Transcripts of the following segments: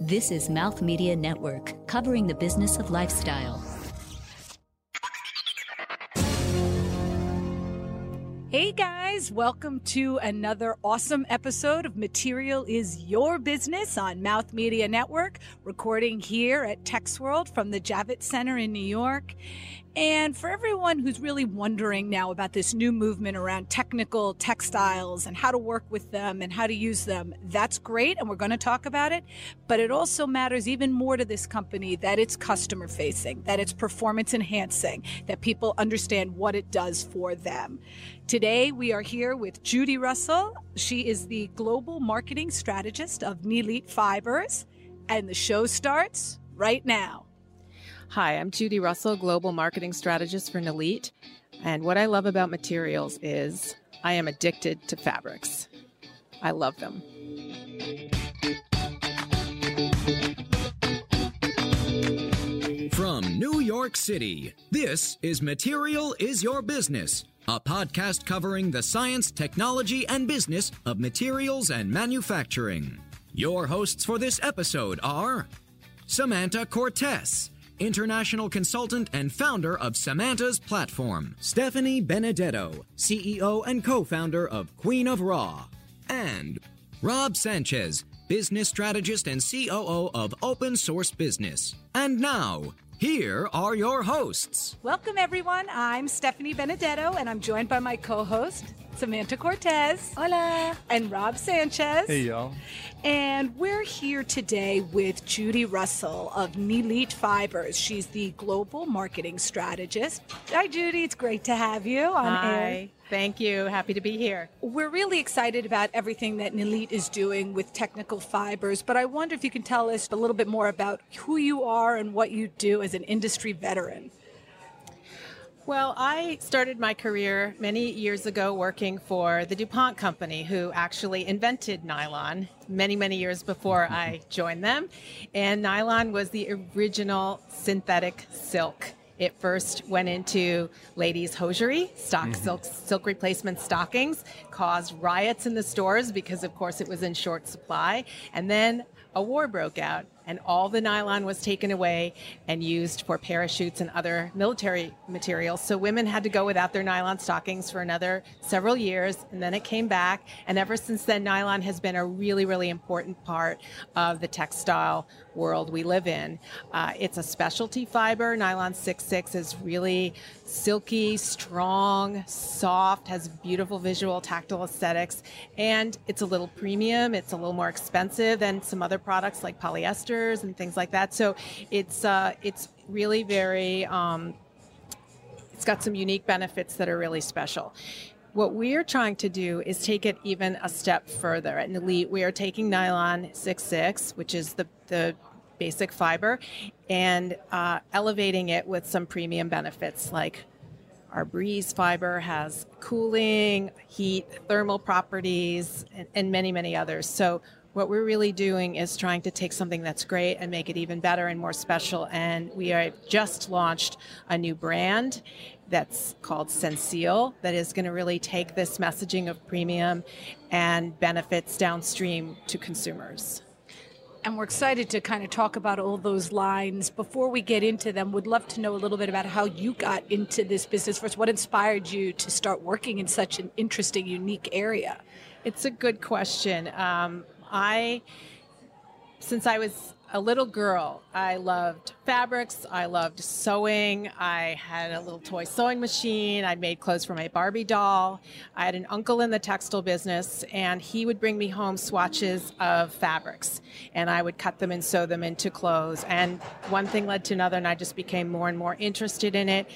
This is Mouth Media Network, covering the business of lifestyle. Hey guys, welcome to another awesome episode of Material is Your Business on Mouth Media Network, recording here at TexWorld from the Javits Center in New York. And for everyone who's really wondering now about this new movement around technical textiles and how to work with them and how to use them, that's great. And we're going to talk about it. But it also matters even more to this company that it's customer facing, that it's performance enhancing, that people understand what it does for them. Today, we are here with Judy Russell. She is the global marketing strategist of Nilit Fibers. And the show starts right now. Hi, I'm Judy Russell, Global Marketing Strategist for Nilit. And what I love about materials is I am addicted to fabrics. I love them. From New York City, this is Material is Your Business, a podcast covering the science, technology, and business of materials and manufacturing. Your hosts for this episode are Samanta Cortes international consultant and founder of Samantha's Platform, Stephanie Benedetto, CEO and co founder of Queen of Raw, and Rob Sanchez, business strategist and COO of Open Source Business. And now, here are your hosts. Welcome, everyone. I'm Stephanie Benedetto, and I'm joined by my co host, Samanta Cortes. Hola. And Rob Sanchez. Hey, y'all. And we're here today with Judy Russell of Nilit Fibers. She's the global marketing strategist. Hi, Judy. It's great to have you on Hi. air. Thank you. Happy to be here. We're really excited about everything that Nilit is doing with technical fibers, but I wonder if you can tell us a little bit more about who you are and what you do as an industry veteran. Well, I started my career many years ago working for the DuPont company, who actually invented nylon many, many years before I joined them. And nylon was the original synthetic silk. It first went into ladies' hosiery, stock mm-hmm. silk, silk replacement stockings, caused riots in the stores because, of course, it was in short supply. And then a war broke out, and all the nylon was taken away and used for parachutes and other military materials. So women had to go without their nylon stockings for another several years, and then it came back. And ever since then, nylon has been a really, really important part of the textile world we live in. Uh, it's a specialty fiber. Nylon 66 is really silky, strong, soft, has beautiful visual tactile aesthetics, and it's a little premium. It's a little more expensive than some other products like and things like that. So it's uh, it's really very um, it's got some unique benefits that are really special. What we're trying to do is take it even a step further. At Nilit, we are taking nylon 66, which is the, the basic fiber, and uh, elevating it with some premium benefits like our breeze fiber has cooling, heat, thermal properties, and, and many, many others. So what we're really doing is trying to take something that's great and make it even better and more special. And we are just launched a new brand that's called Sensil that is going to really take this messaging of premium and benefits downstream to consumers. And we're excited to kind of talk about all those lines. Before we get into them, would love to know a little bit about how you got into this business first. What inspired you to start working in such an interesting, unique area? It's a good question. Um, I, since I was a little girl, I loved fabrics. I loved sewing. I had a little toy sewing machine. I made clothes for my Barbie doll. I had an uncle in the textile business, and he would bring me home swatches of fabrics, and I would cut them and sew them into clothes. And one thing led to another, and I just became more and more interested in it.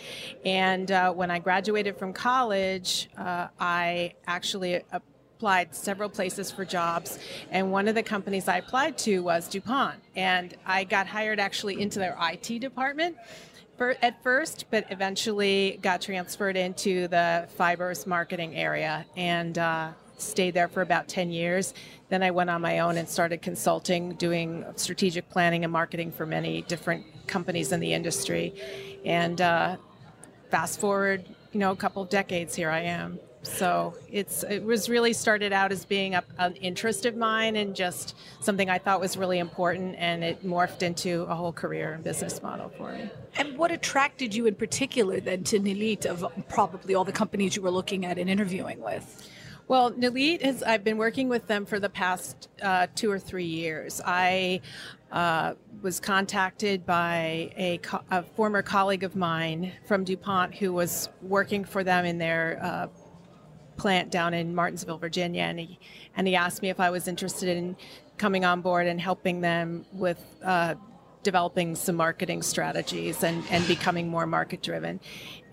And uh, when I graduated from college, uh, I actually uh, applied several places for jobs, and one of the companies I applied to was DuPont, and I got hired actually into their IT department at first, but eventually got transferred into the fibers marketing area and. Uh, stayed there for about 10 years. Then I went on my own and started consulting, doing strategic planning and marketing for many different companies in the industry. And uh, fast forward, you know, a couple of decades, here I am. So it's it was really started out as being a, an interest of mine and just something I thought was really important, and it morphed into a whole career and business model for me. And what attracted you in particular then to Nilit of probably all the companies you were looking at and interviewing with? Well, Nilit has. I've been working with them for the past uh, two or three years. I uh, was contacted by a, co- a, former colleague of mine from DuPont who was working for them in their uh, plant down in Martinsville, Virginia, and he and he asked me if I was interested in coming on board and helping them with uh, developing some marketing strategies and, and becoming more market driven.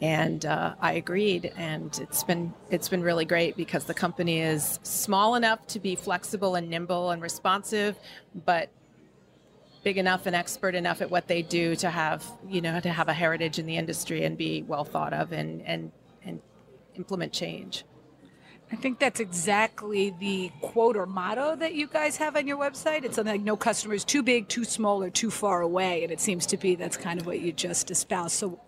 And uh, I agreed, and it's been it's been really great because the company is small enough to be flexible and nimble and responsive, but big enough and expert enough at what they do to have you know to have a heritage in the industry and be well thought of and and and implement change. I think that's exactly the quote or motto that you guys have on your website. It's something like no customer is too big, too small, or too far away. And it seems to be that's kind of what you just espoused. So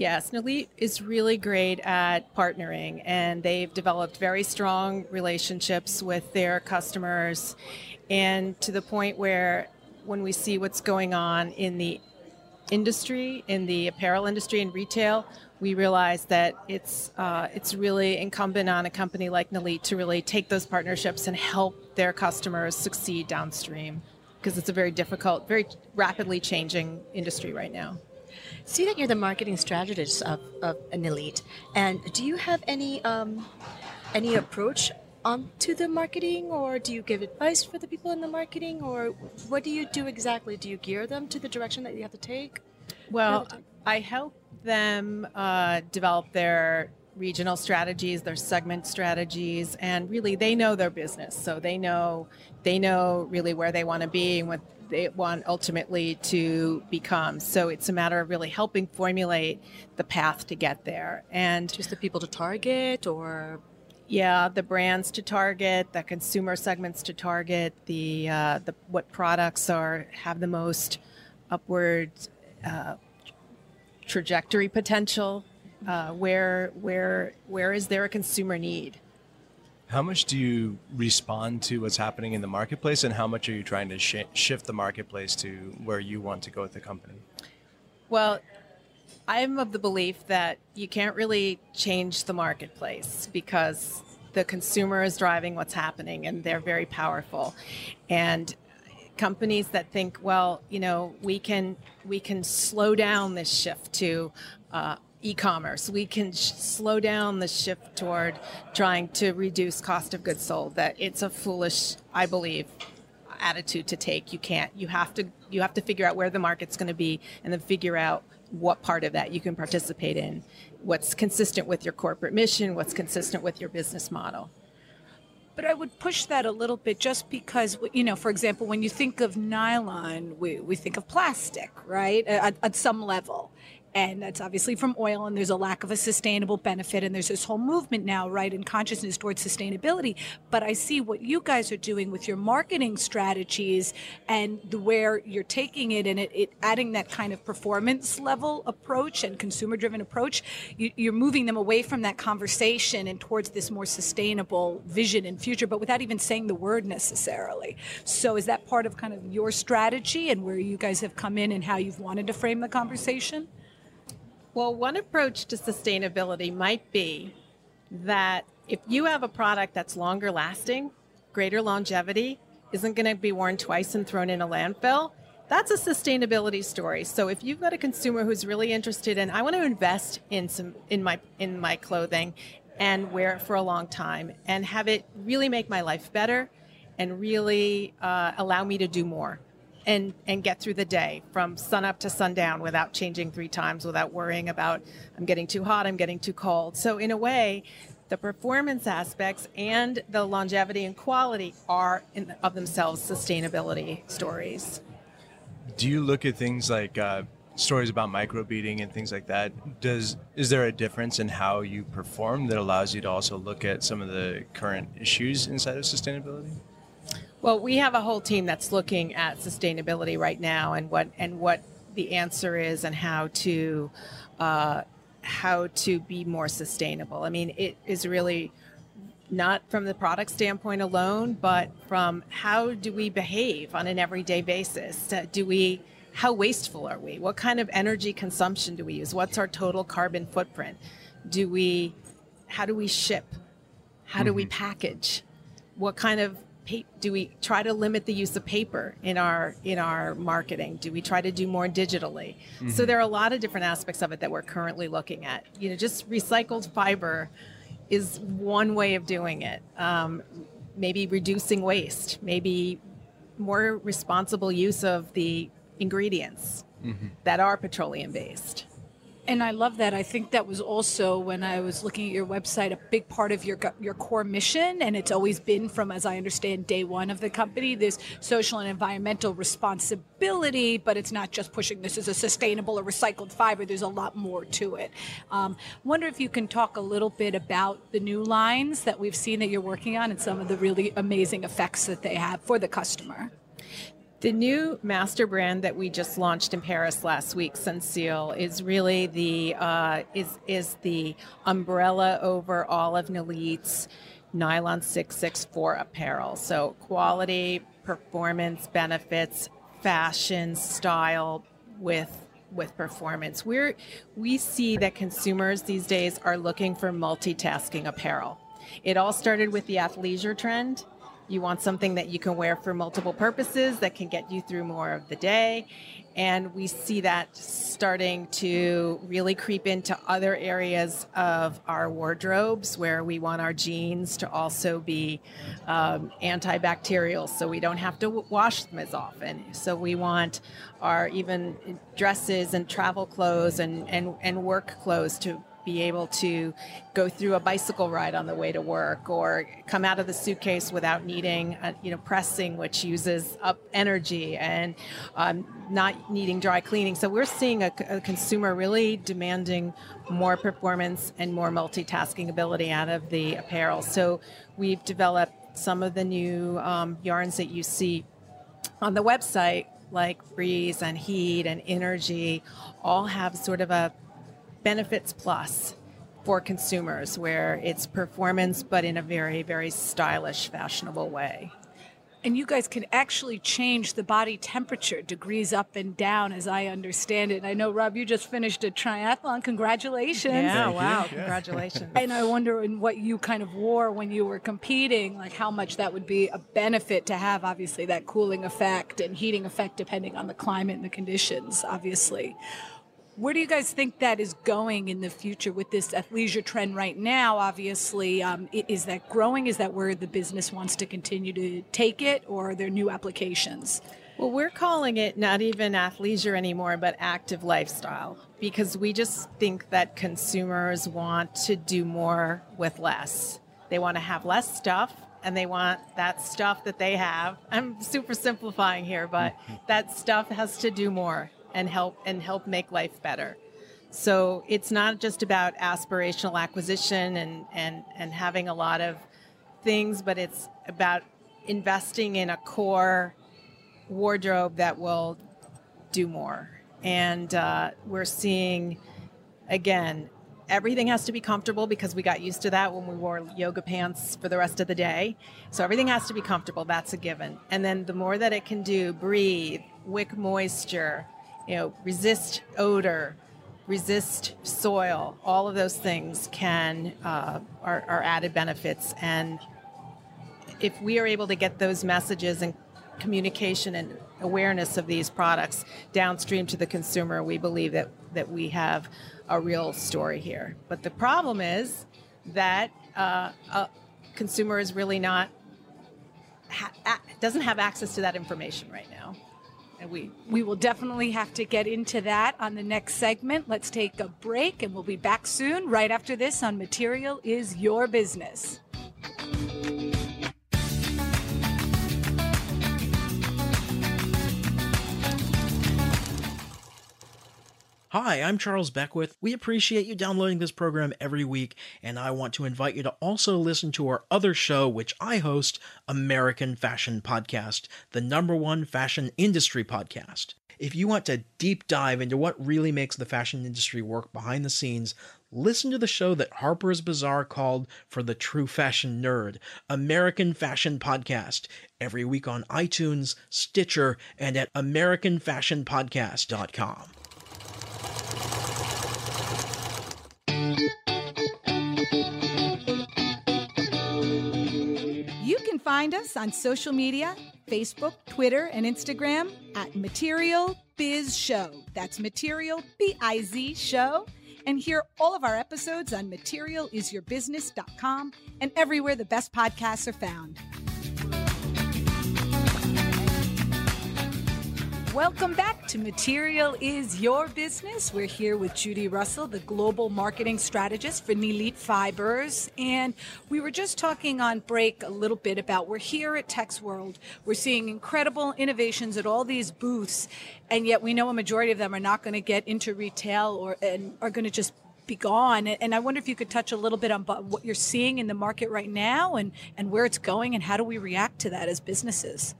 Yes, Nilit is really great at partnering, and they've developed very strong relationships with their customers, and to the point where when we see what's going on in the industry, in the apparel industry and retail, we realize that it's uh, it's really incumbent on a company like Nilit to really take those partnerships and help their customers succeed downstream because it's a very difficult, very rapidly changing industry right now. See that you're the marketing strategist of, of Nilit, and do you have any um, any approach onto the marketing, or do you give advice for the people in the marketing, or what do you do exactly? Do you gear them to the direction that you have to take? Well, I help them uh, develop their regional strategies, their segment strategies, and really they know their business. So they know they know really where they want to be and what they want ultimately to become. So it's a matter of really helping formulate the path to get there. And just the people to target or yeah, the brands to target, the consumer segments to target, the uh, the what products are have the most upward uh, trajectory potential? Uh, where where where is there a consumer need? How much do you respond to what's happening in the marketplace, and how much are you trying to sh- shift the marketplace to where you want to go with the company? Well, I'm of the belief that you can't really change the marketplace because the consumer is driving what's happening, and they're very powerful. And companies that think, well, you know, we can we can slow down this shift to uh, e-commerce. We can sh- slow down the shift toward trying to reduce cost of goods sold. That it's a foolish, I believe, attitude to take. You can't. You have to. You have to figure out where the market's going to be, and then figure out what part of that you can participate in. What's consistent with your corporate mission? What's consistent with your business model? But I would push that a little bit just because, you know, for example, when you think of nylon, we, we think of plastic, right? At, at some level and that's obviously from oil and there's a lack of a sustainable benefit and there's this whole movement now right in consciousness towards sustainability. But i see what you guys are doing with your marketing strategies and the where you're taking it and it, it adding that kind of performance level approach and consumer driven approach you, you're moving them away from that conversation and towards this more sustainable vision and future but without even saying the word necessarily. So is that part of kind of your strategy and where you guys have come in and how you've wanted to frame the conversation well, one approach to sustainability might be that if you have a product that's longer lasting, greater longevity, isn't going to be worn twice and thrown in a landfill, that's a sustainability story. So if you've got a consumer who's really interested in I want to invest in some in my in my clothing and wear it for a long time and have it really make my life better and really uh, allow me to do more and and get through the day from sun up to sundown without changing three times without worrying about I'm getting too hot, I'm getting too cold. So in a way, the performance aspects and the longevity and quality are in, of themselves sustainability stories. Do you look at things like uh, stories about microbeading and things like that? Does is there a difference in how you perform that allows you to also look at some of the current issues inside of sustainability? Well, we have a whole team that's looking at sustainability right now and what and what the answer is and how to uh, how to be more sustainable. I mean, it is really not from the product standpoint alone, but from how do we behave on an everyday basis? Uh, do we how wasteful are we? What kind of energy consumption do we use? What's our total carbon footprint? Do we how do we ship? How do we Mm-hmm. package? What kind of do we try to limit the use of paper in our in our marketing? Do we try to do more digitally? Mm-hmm. So there are a lot of different aspects of it that we're currently looking at. You know, just recycled fiber is one way of doing it. Um, maybe reducing waste, maybe more responsible use of the ingredients that are petroleum based. And I love that. I think that was also when I was looking at your website a big part of your your core mission, and it's always been from, as I understand, day one of the company, this social and environmental responsibility. But it's not just pushing this as a sustainable or recycled fiber. There's a lot more to it. Um, wonder if you can talk a little bit about the new lines that we've seen that you're working on and some of the really amazing effects that they have for the customer. The new master brand that we just launched in Paris last week, Sensil, is really the uh, is is the umbrella over all of Nilit's nylon 664 apparel. So quality, performance, benefits, fashion, style with with performance. We're we see that consumers these days are looking for multitasking apparel. It all started with the athleisure trend. You want something that you can wear for multiple purposes that can get you through more of the day. And we see that starting to really creep into other areas of our wardrobes where we want our jeans to also be um, antibacterial so we don't have to wash them as often. So we want our even dresses and travel clothes and, and, and work clothes to be able to go through a bicycle ride on the way to work or come out of the suitcase without needing uh, you know pressing which uses up energy and um, not needing dry cleaning. So we're seeing a, a consumer really demanding more performance and more multitasking ability out of the apparel. So we've developed some of the new um, yarns that you see on the website like breeze and heat and energy all have sort of a benefits plus for consumers where it's performance but in a very very stylish fashionable way And you guys can actually change the body temperature degrees up and down, as I understand it. And I know, Rob, you just finished a triathlon. Congratulations. yeah Thank wow Yeah. congratulations And I wonder in what you kind of wore when you were competing, like how much that would be a benefit to have, obviously, that cooling effect and heating effect depending on the climate and the conditions, obviously. Where do you guys think that is going in the future with this athleisure trend right now? Obviously, um, is that growing? Is that where the business wants to continue to take it, or are there new applications? Well, we're calling it not even athleisure anymore, but active lifestyle because we just think that consumers want to do more with less. They want to have less stuff and they want that stuff that they have. I'm super simplifying here, but that stuff has to do more and help and help make life better. So it's not just about aspirational acquisition and, and, and having a lot of things, but it's about investing in a core wardrobe that will do more. And uh, we're seeing, again, everything has to be comfortable because we got used to that when we wore yoga pants for the rest of the day. So everything has to be comfortable. That's a given. And then the more that it can do, breathe, wick moisture, you know, resist odor, resist soil. All of those things can uh, are, are added benefits and if we are able to get those messages and communication and awareness of these products downstream to the consumer, we believe that, that we have a real story here. But the problem is that uh, a consumer is really not ha- doesn't have access to that information right now, we We will definitely have to get into that on the next segment. Let's take a break and we'll be back soon, right after this on Material is Your Business. Hi, I'm Charles Beckwith. We appreciate you downloading this program every week, and I want to invite you to also listen to our other show, which I host, American Fashion Podcast, the number one fashion industry podcast. If you want to deep dive into what really makes the fashion industry work behind the scenes, listen to the show that Harper's Bazaar called for the true fashion nerd, American Fashion Podcast, every week on iTunes, Stitcher, and at AmericanFashionPodcast.com. find us on social media Facebook, Twitter, and Instagram at Material Biz Show. That's Material B I Z Show. And hear all of our episodes on materialisyourbusiness.com and everywhere the best podcasts are found. Welcome back to Material is Your Business. We're here with Judy Russell, the global marketing strategist for Nilit Fibers. And we were just talking on break a little bit about we're here at TexWorld. We're seeing incredible innovations at all these booths, and yet we know a majority of them are not going to get into retail or and are going to just be gone. And I wonder if you could touch a little bit on what you're seeing in the market right now and, and where it's going and how do we react to that as businesses?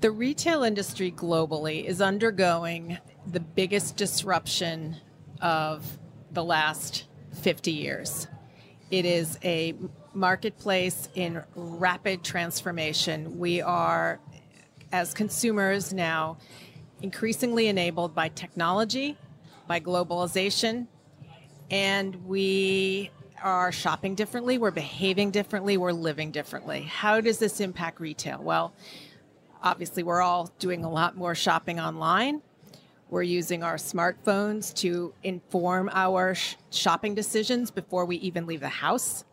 The retail industry globally is undergoing the biggest disruption of the last 50 years. It is a marketplace in rapid transformation. We are, as consumers, now increasingly enabled by technology, by globalization, and we are shopping differently, we're behaving differently, we're living differently. How does this impact retail? Well, obviously we're all doing a lot more shopping online. We're using our smartphones to inform our sh- shopping decisions before we even leave the house.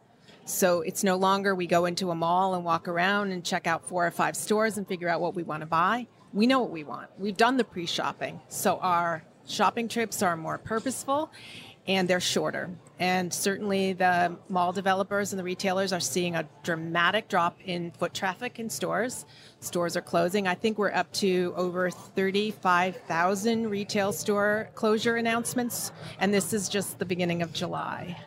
So it's no longer we go into a mall and walk around and check out four or five stores and figure out what we want to buy. We know what we want. We've done the pre shopping. So our shopping trips are more purposeful and they're shorter. And certainly the mall developers and the retailers are seeing a dramatic drop in foot traffic in stores. Stores are closing. I think we're up to over 35,000 retail store closure announcements, and this is just the beginning of July.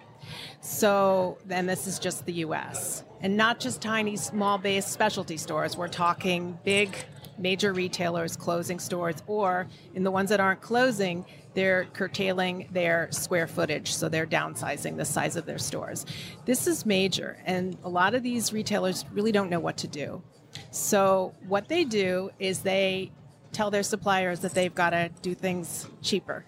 So, then this is just the US. And not just tiny, small based specialty stores. We're talking big major retailers closing stores, or in the ones that aren't closing, they're curtailing their square footage, so they're downsizing the size of their stores. This is major, and a lot of these retailers really don't know what to do. So, what they do is they tell their suppliers that they've got to do things cheaper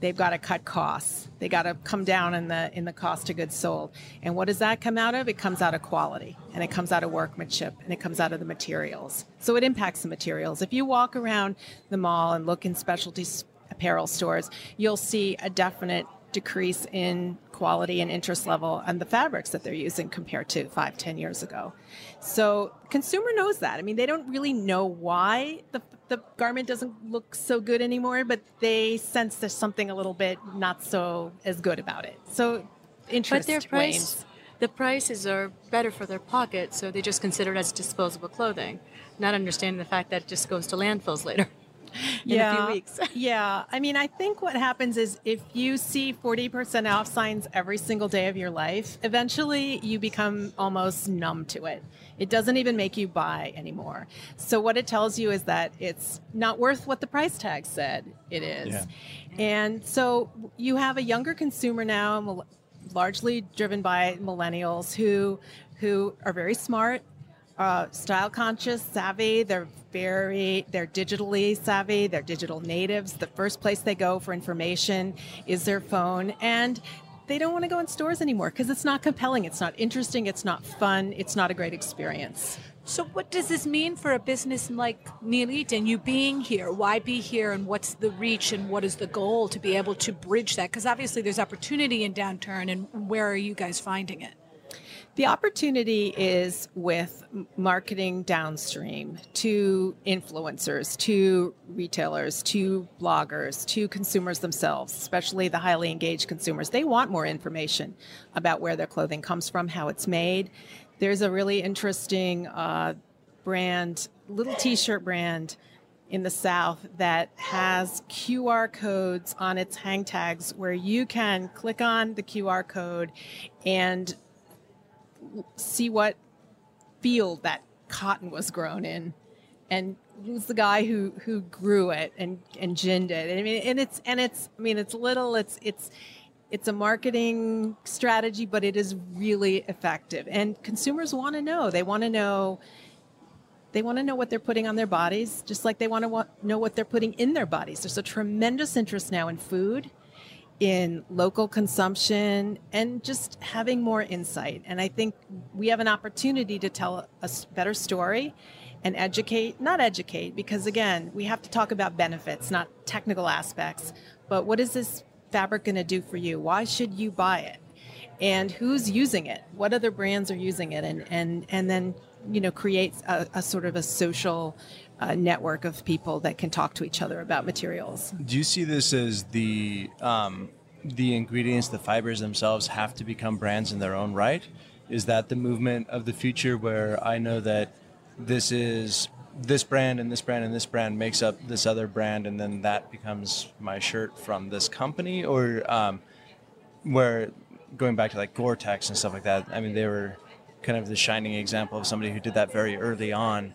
they've got to cut costs. They got to come down in the in the cost of goods sold. And what does that come out of? It comes out of quality, and it comes out of workmanship, and it comes out of the materials. So it impacts the materials. If you walk around the mall and look in specialty apparel stores, you'll see a definite decrease in quality and interest level and the fabrics that they're using compared to five, ten years ago. So consumer knows that. I mean, they don't really know why the, the garment doesn't look so good anymore, but they sense there's something a little bit not so as good about it. So interest but their price, wanes. The prices are better for their pocket, so they just consider it as disposable clothing, not understanding the fact that it just goes to landfills later. yeah, a few weeks. yeah. I mean, I think what happens is if you see 40% off signs every single day of your life, eventually you become almost numb to it. It doesn't even make you buy anymore. So, what it tells you is that it's not worth what the price tag said it is. Yeah. And so, you have a younger consumer now, largely driven by millennials who who are very smart uh, style conscious, savvy. They're very, they're digitally savvy. They're digital natives. The first place they go for information is their phone, and they don't want to go in stores anymore because it's not compelling. It's not interesting. It's not fun. It's not a great experience. So, what does this mean for a business like Nilit and you being here? Why be here, and what's the reach, and what is the goal to be able to bridge that? Because obviously, there's opportunity in downturn, and where are you guys finding it? The opportunity is with marketing downstream to influencers, to retailers, to bloggers, to consumers themselves, especially the highly engaged consumers. They want more information about where their clothing comes from, how it's made. There's a really interesting uh, brand, little t shirt brand in the South that has QR codes on its hang tags where you can click on the QR code and see what field that cotton was grown in and who's the guy who who grew it and and ginned it. I mean and it's and it's i mean it's little it's it's it's a marketing strategy but it is really effective. And consumers want to know. They want to know they want to know what they're putting on their bodies just like they want to know what they're putting in their bodies. There's a tremendous interest now in food in local consumption and just having more insight and i think we have an opportunity to tell a better story and educate, not educate, because again, we have to talk about benefits, not technical aspects, but what is this fabric going to do for you? Why should you buy it? And who's using it? What other brands are using it? And, and, and then, you know, create a, a sort of a social uh, network of people that can talk to each other about materials. Do you see this as the, um, the ingredients, the fibers themselves have to become brands in their own right? Is that the movement of the future where I know that this is this brand and this brand and this brand makes up this other brand, and then that becomes my shirt from this company, or um, where going back to like Gore-Tex and stuff like that. I mean, they were kind of the shining example of somebody who did that very early on,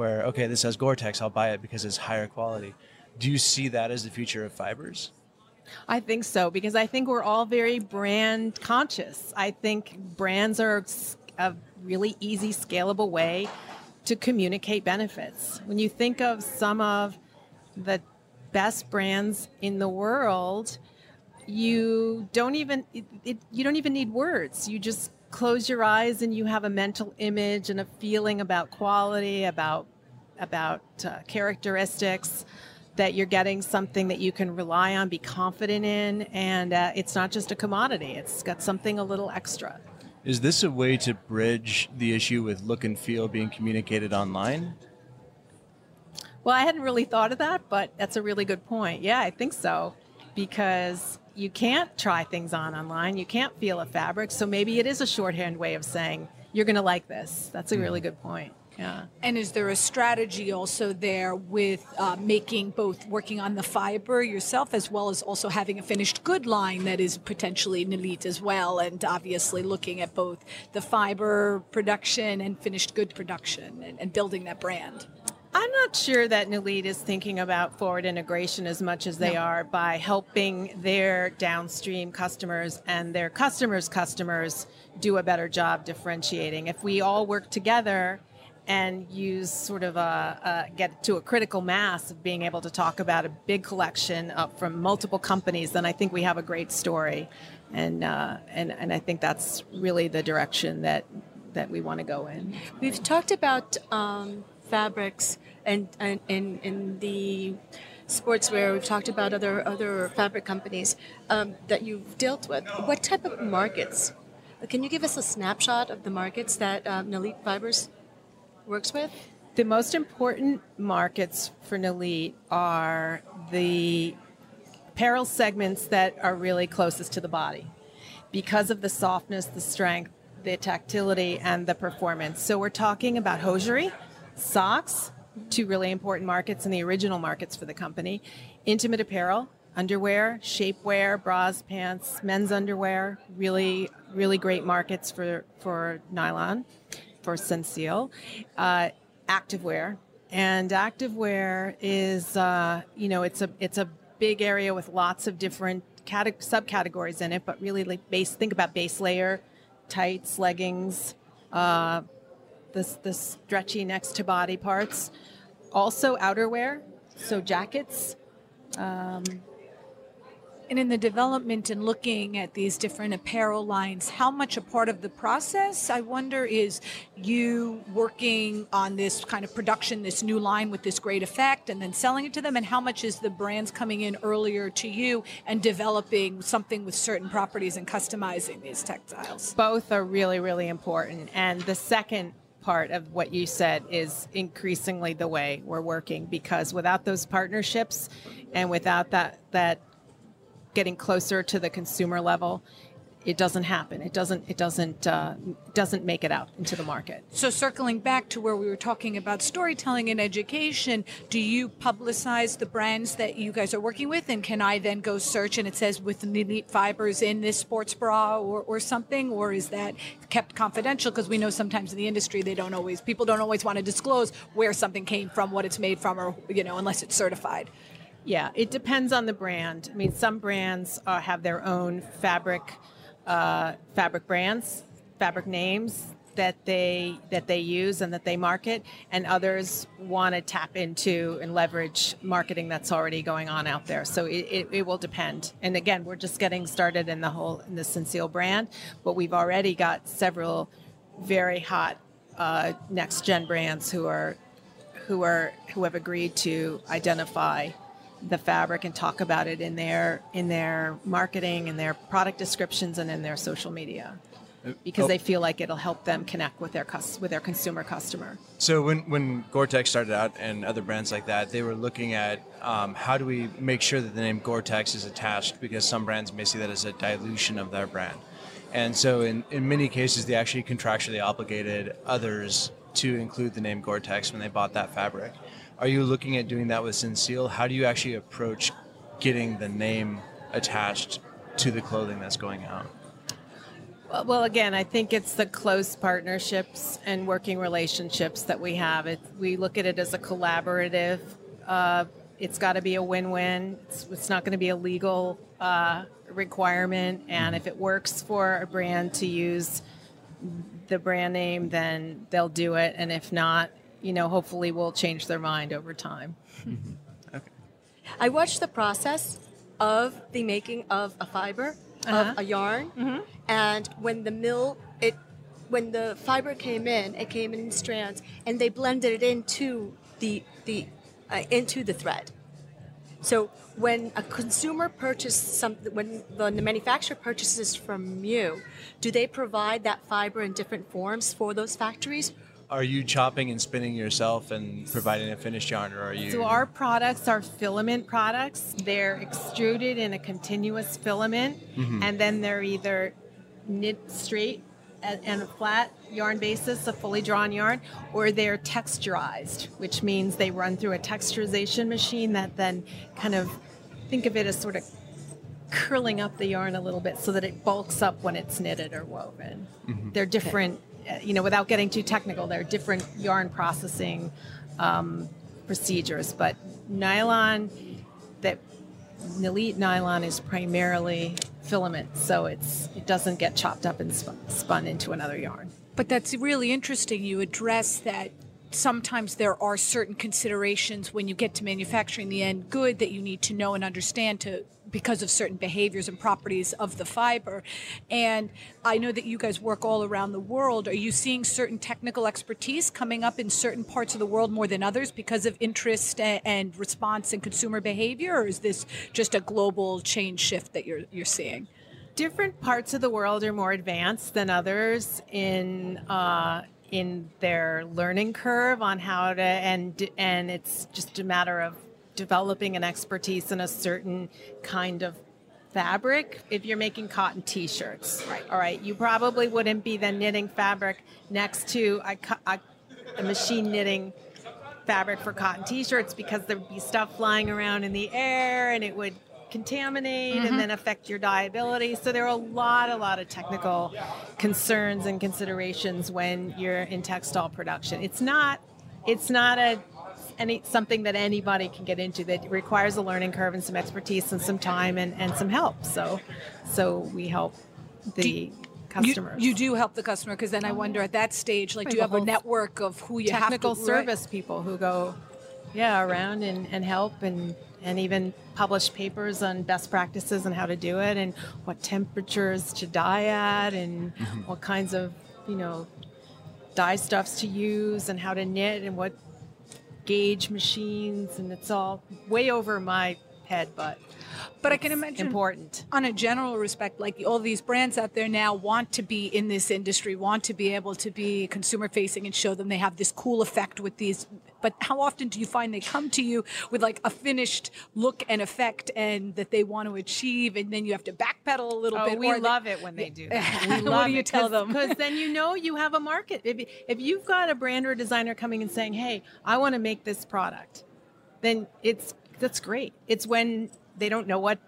where okay, this has Gore-Tex, I'll buy it because it's higher quality. Do you see that as the future of fibers? I think so because I think we're all very brand conscious. I think brands are a really easy, scalable way to communicate benefits. When you think of some of the best brands in the world, you don't even it, it, you don't even need words. You just close your eyes and you have a mental image and a feeling about quality, about about uh, characteristics that you're getting something that you can rely on, be confident in, and uh, it's not just a commodity. It's got something a little extra. Is this a way to bridge the issue with look and feel being communicated online? Well, I hadn't really thought of that, but that's a really good point. Yeah, I think so. Because you can't try things on online, you can't feel a fabric. So maybe it is a shorthand way of saying, you're going to like this. That's a really mm. good point. Yeah. And is there a strategy also there with uh, making both working on the fiber yourself as well as also having a finished good line that is potentially Nilit as well, and obviously looking at both the fiber production and finished good production and, and building that brand? I'm not sure that Nilit is thinking about forward integration as much as they no. are by helping their downstream customers and their customers' customers do a better job differentiating. If we all work together and use sort of a, a, get to a critical mass of being able to talk about a big collection from multiple companies, then I think we have a great story, and uh, and and I think that's really the direction that that we want to go in. We've talked about um, fabrics and, and in in the sportswear. We've talked about other other fabric companies um, that you've dealt with. What type of markets? Can you give us a snapshot of the markets that um, Nilit Fibers works with? The most important markets for Nilit are the apparel segments that are really closest to the body because of the softness, the strength, the tactility, and the performance. So we're talking about hosiery, socks, two really important markets and the original markets for the company, intimate apparel, underwear, shapewear, bras, pants, men's underwear, really, really great markets for, for nylon for Sensil, uh, activewear, and activewear is uh, you know it's a it's a big area with lots of different cate- subcategories in it, but really like base think about base layer, tights, leggings, uh, the the stretchy next to body parts, also outerwear, so jackets. Um, and in the development and looking at these different apparel lines, how much a part of the process, I wonder, is you working on this kind of production, this new line with this great effect, and then selling it to them? And how much is the brands coming in earlier to you and developing something with certain properties and customizing these textiles? Both are really, really important. And the second part of what you said is increasingly the way we're working because without those partnerships and without that that getting closer to the consumer level, it doesn't happen. It doesn't it doesn't uh, doesn't make it out into the market. So circling back to where we were talking about storytelling and education, do you publicize the brands that you guys are working with, and can I then go search and it says with Nilit Fibers in this sports bra or, or something, or is that kept confidential? Because we know sometimes in the industry they don't always people don't always want to disclose where something came from, what it's made from, or you know unless it's certified. Yeah, it depends on the brand. I mean, some brands uh, have their own fabric uh, fabric brands, fabric names that they that they use and that they market, and others want to tap into and leverage marketing that's already going on out there. So it, it, it, will depend. And again, we're just getting started in the whole in the Sensil brand, but we've already got several very hot uh, next gen brands who are who are who have agreed to identify the fabric and talk about it in their in their marketing and their product descriptions and in their social media because they feel like it'll help them connect with their with their consumer customer. So when when Gore-Tex started out and other brands like that, they were looking at um, how do we make sure that the name Gore-Tex is attached because some brands may see that as a dilution of their brand, and so in in many cases they actually contractually obligated others to include the name Gore-Tex when they bought that fabric. Are you looking at doing that with Sensil? How do you actually approach getting the name attached to the clothing that's going out? Well, again, I think it's the close partnerships and working relationships that we have. It, we look at it as a collaborative. Uh, it's got to be a win-win. It's, it's not going to be a legal uh, requirement, and if it works for a brand to use the brand name, then they'll do it. And if not, you know, hopefully will change their mind over time. Okay. I watched the process of the making of a fiber, uh-huh. of a yarn, mm-hmm. and when the mill, it, when the fiber came in, it came in strands, and they blended it into the the uh, into the thread. So when a consumer purchases something, when the, the manufacturer purchases from you, do they provide that fiber in different forms for those factories, are you chopping and spinning yourself and providing a finished yarn, or are you? So our products are filament products. They're extruded in a continuous filament, mm-hmm. and then they're either knit straight and a flat yarn basis, a fully drawn yarn, or they're texturized, which means they run through a texturization machine that then kind of think of it as sort of curling up the yarn a little bit so that it bulks up when it's knitted or woven. Mm-hmm. They're different you know, without getting too technical, there are different yarn processing um, procedures, but nylon, that Nilit nylon is primarily filament, so it's it doesn't get chopped up and spun, spun into another yarn. But that's really interesting. You address that sometimes there are certain considerations when you get to manufacturing the end good that you need to know and understand to because of certain behaviors and properties of the fiber. And I know that you guys work all around the world. Are you seeing certain technical expertise coming up in certain parts of the world more than others because of interest and response and consumer behavior, or is this just a global change shift that you're you're seeing? Different parts of the world are more advanced than others in uh, in their learning curve on how to and and it's just a matter of developing an expertise in a certain kind of fabric if you're making cotton t-shirts right all right you probably wouldn't be then knitting fabric next to a, a, a machine knitting fabric for cotton t-shirts because there'd be stuff flying around in the air and it would contaminate mm-hmm. and then affect your dyeability. So there are a lot, a lot of technical concerns and considerations when you're in textile production. It's not, it's not a any something that anybody can get into that requires a learning curve and some expertise and some time and, and some help. So, so we help the. customers. You, you, do help the customer because then I wonder at that stage, like, do you have a network of who you technical have to, service right? people who go, yeah, around and, and help and and even publish papers on best practices and how to do it and what temperatures to dye at and mm-hmm. what kinds of you know dye stuffs to use and how to knit and what gauge machines and it's all way over my head, but But I can imagine important. on a general respect, like all these brands out there now want to be in this industry, want to be able to be consumer facing and show them they have this cool effect with these. But how often do you find they come to you with like a finished look and effect and that they want to achieve, and then you have to backpedal a little Oh, bit? we or they- love it when they do that. We What do you it tell them? Because then you know you have a market. If, if you've got a brand or designer coming and saying, "Hey, I want to make this product," then it's that's great. It's when they don't know what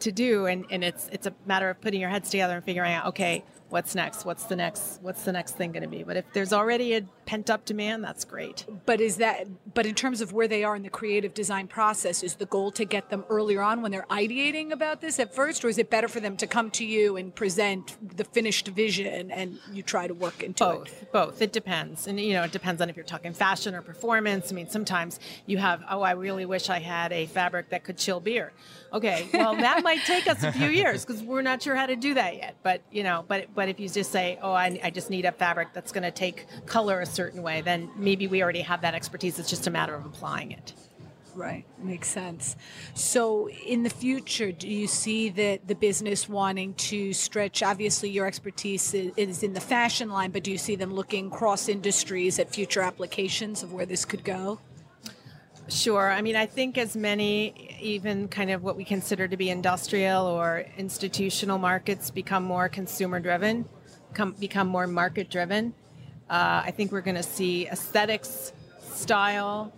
to do, and, and it's it's a matter of putting your heads together and figuring out, okay, what's next? What's the next? What's the next thing going to be? But if there's already a pent up demand, that's great. But is that? But in terms of where they are in the creative design process, is the goal to get them earlier on when they're ideating about this at first, or is it better for them to come to you and present the finished vision and you try to work into it? both both it depends and you know it depends on if you're talking fashion or performance i mean sometimes you have oh i really wish i had a fabric that could chill beer okay well that might take us a few years because we're not sure how to do that yet but you know but but if you just say oh i, I just need a fabric that's going to take color a certain way then maybe we already have that expertise it's just a matter of applying it Right, makes sense. So, in the future, do you see that the business wanting to stretch? Obviously, your expertise is in the fashion line, but do you see them looking cross industries at future applications of where this could go? Sure. I mean, I think as many, even kind of what we consider to be industrial or institutional markets become more consumer driven, become more market driven, uh, I think we're going to see aesthetics, style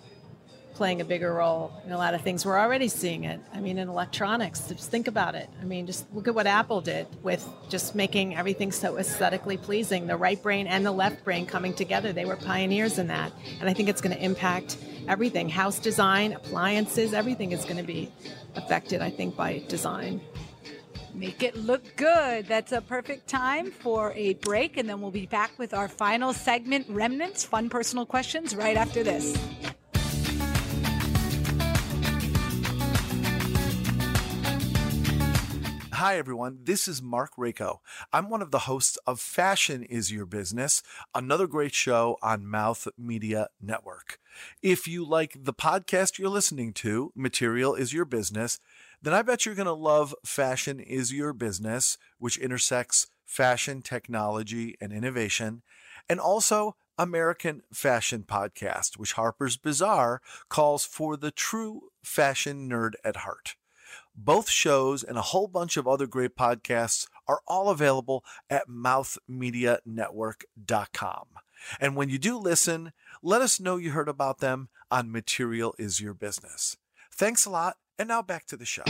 playing a bigger role in a lot of things. We're already seeing it. I mean, in electronics, just think about it. I mean, just look at what Apple did with just making everything so aesthetically pleasing. The right brain and the left brain coming together. They were pioneers in that. And I think it's going to impact everything house design, appliances, everything is going to be affected, I think, by design. Make it look good. That's a perfect time for a break, and then we'll be back with our final segment remnants, fun personal questions, right after this. Hi, everyone. This is Mark Rako. I'm one of the hosts of Fashion is Your Business, another great show on Mouth Media Network. If you like the podcast you're listening to, Material is Your Business, then I bet you're going to love Fashion is Your Business, which intersects fashion, technology, and innovation, and also American Fashion Podcast, which Harper's Bazaar calls for the true fashion nerd at heart. Both shows and a whole bunch of other great podcasts are all available at mouthmedianetwork.com. And when you do listen, let us know you heard about them on Material is Your Business. Thanks a lot, and now back to the show.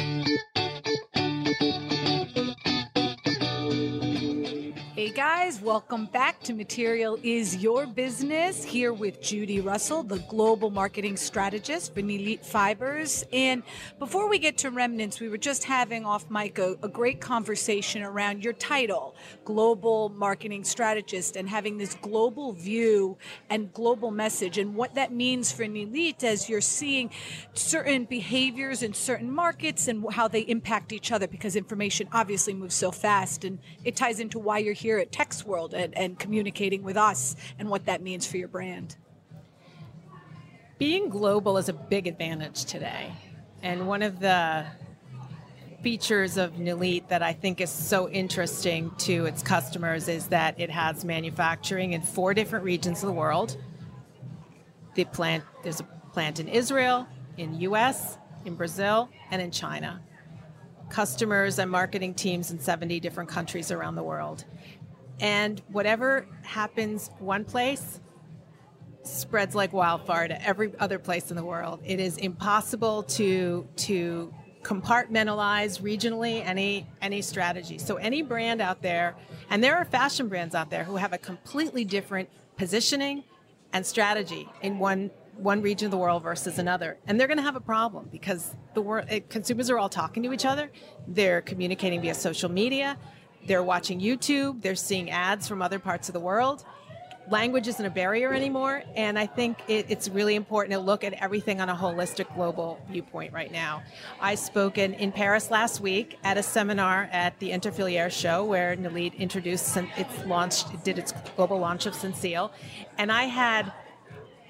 Guys, welcome back to Material is Your Business here with Judy Russell, the global marketing strategist for Nilit Fibers. And before we get to remnants, we were just having off mic a, a great conversation around your title, global marketing strategist, and having this global view and global message and what that means for Nilit as you're seeing certain behaviors in certain markets and how they impact each other because information obviously moves so fast and it ties into why you're here at TexWorld and, and communicating with us and what that means for your brand. Being global is a big advantage today. And one of the features of Nilit that I think is so interesting to its customers is that it has manufacturing in four different regions of the world. The plant there's a plant in Israel, in US, in Brazil, and in China. Customers and marketing teams in 70 different countries around the world. And whatever happens one place spreads like wildfire to every other place in the world. It is impossible to to compartmentalize regionally any any strategy. So any brand out there, and there are fashion brands out there who have a completely different positioning and strategy in one one region of the world versus another, and they're going to have a problem because the world eh, consumers are all talking to each other. They're communicating via social media. They're watching YouTube. They're seeing ads from other parts of the world language isn't a barrier anymore. And I think it, it's really important to look at everything on a holistic global viewpoint right now. I spoke in, in Paris last week at a seminar at the Interfiliere show where Nilit introduced its launched, it did its global launch of Sensil. And I had,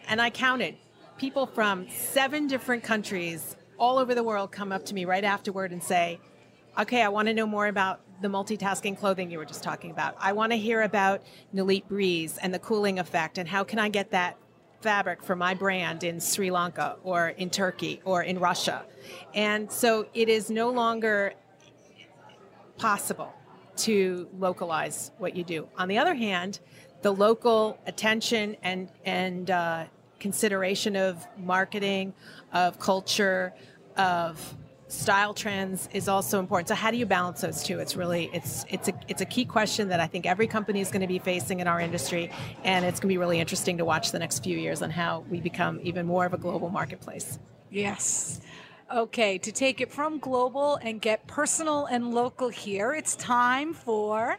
and I counted people from seven different countries all over the world come up to me right afterward and say, okay, I want to know more about the multitasking clothing you were just talking about. I want to hear about Nilit Breeze and the cooling effect and how can I get that fabric for my brand in Sri Lanka or in Turkey or in Russia. And so it is no longer possible to localize what you do. On the other hand, the local attention and and uh, consideration of marketing, of culture, of style trends is also important. So how do you balance those two? It's really it's it's a it's a key question that I think every company is going to be facing in our industry, and it's going to be really interesting to watch the next few years on how we become even more of a global marketplace. Yes. Okay, to take it from global and get personal and local here, it's time for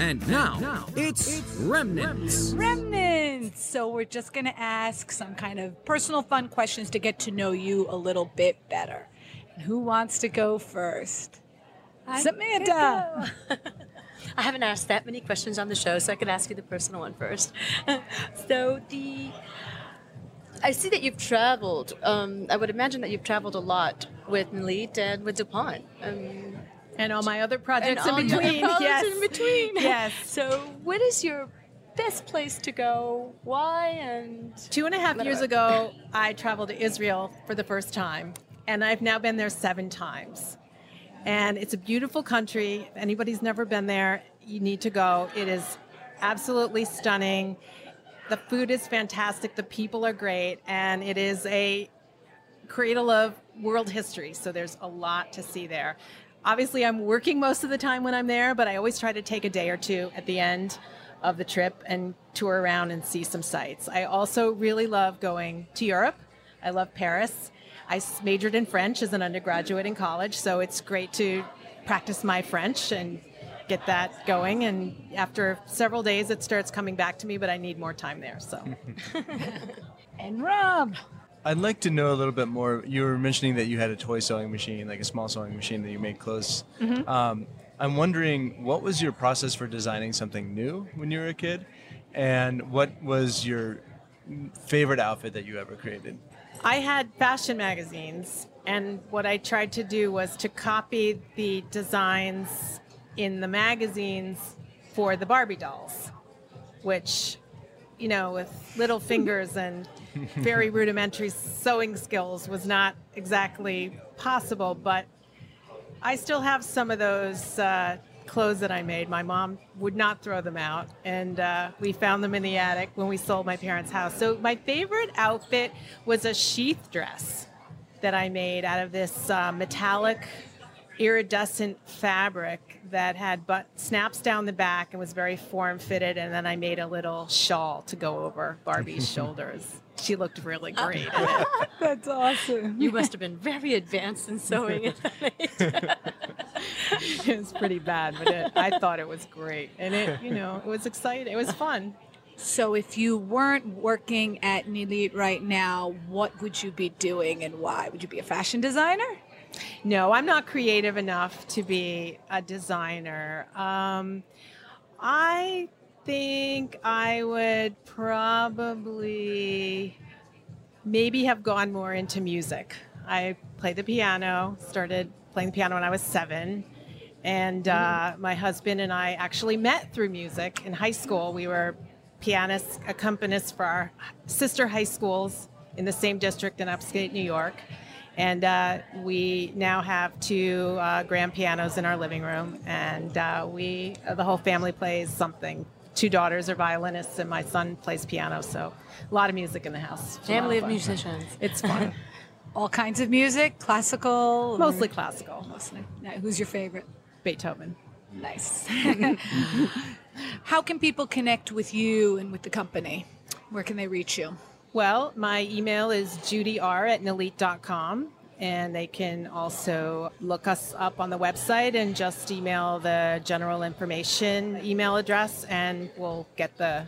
And now, it's Remnants. Remnants. So we're just going to ask some kind of personal fun questions to get to know you a little bit better. And who wants to go first? Samanta. I haven't asked that many questions on the show, so I could ask you the personal one first. so the I see that you've traveled. Um, I would imagine that you've traveled a lot with Nilit and with DuPont. Um, And all my other projects in between. yes. in between. Yes. So, what is your best place to go? Why? And Two and a half years ago, I traveled to Israel for the first time, and I've now been there seven times. And it's a beautiful country. If anybody's never been there, you need to go. It is absolutely stunning. The food is fantastic, the people are great, and it is a cradle of world history. So there's a lot to see there. Obviously, I'm working most of the time when I'm there, but I always try to take a day or two at the end of the trip and tour around and see some sights. I also really love going to Europe. I love Paris. I majored in French as an undergraduate in college, so it's great to practice my French and get that going. And after several days, it starts coming back to me, but I need more time there. So. And Rob. I'd like to know a little bit more. You were mentioning that you had a toy sewing machine, like a small sewing machine that you made clothes. Um, I'm wondering what was your process for designing something new when you were a kid, and what was your favorite outfit that you ever created? I had fashion magazines, and what I tried to do was to copy the designs in the magazines for the Barbie dolls, which, you know, with little fingers and very rudimentary sewing skills was not exactly possible, but I still have some of those uh, clothes that I made. My mom would not throw them out, and uh, we found them in the attic when we sold my parents' house. So my favorite outfit was a sheath dress that I made out of this uh, metallic, iridescent fabric that had but snaps down the back and was very form fitted. And then I made a little shawl to go over Barbie's shoulders. She looked really great. That's awesome. you must have been very advanced in sewing. at that age. it was pretty bad, but it, I thought it was great, and it, you know, it was exciting. It was fun. So if you weren't working at Nilit right now, what would you be doing and why? Would you be a fashion designer? No, I'm not creative enough to be a designer. Um, I think I would probably maybe have gone more into music. I played the piano, started playing the piano when I was seven. And uh, my husband and I actually met through music in high school. We were pianists, accompanists for our sister high schools in the same district in upstate New York. And uh, we now have two uh, grand pianos in our living room, and uh, we, the whole family plays something. Two daughters are violinists, and my son plays piano. So, a lot of music in the house. Family of fun. musicians. It's fun. All kinds of music, classical, or- Mostly classical. Mostly. Now, Who's your favorite? Beethoven. Nice. How can people connect with you and with the company? Where can they reach you? Well, my email is judyr at nilit.com. And they can also look us up on the website and just email the general information email address, and we'll get the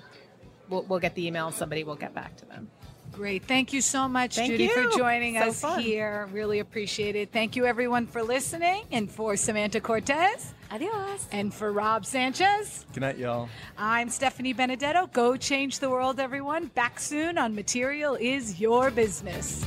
we'll, we'll get the email. and Somebody will get back to them. Great. Thank you so much, Thank Judy, you. for joining So us fun. here. Really appreciate it. Thank you, everyone, for listening. And for Samanta Cortes Adios. and for Rob Sanchez, Good night, y'all. I'm Stephanie Benedetto. Go change the world, everyone. Back soon on Material is Your Business.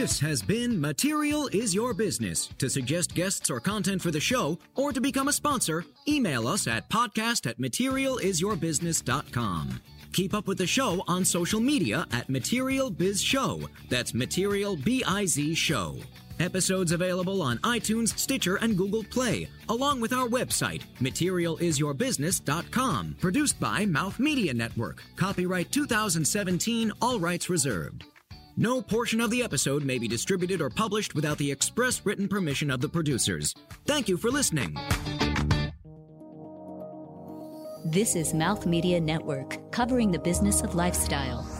This has been Material is Your Business. To suggest guests or content for the show, or to become a sponsor, email us at podcast at materialisyourbusiness.com. Keep up with the show on social media at Material Biz Show. That's Material B I Z Show. Episodes available on iTunes, Stitcher, and Google Play, along with our website, materialisyourbusiness.com. Produced by Mouth Media Network. Copyright 2017, all rights reserved. No portion of the episode may be distributed or published without the express written permission of the producers. Thank you for listening. This is Mouth Media Network, covering the business of lifestyle.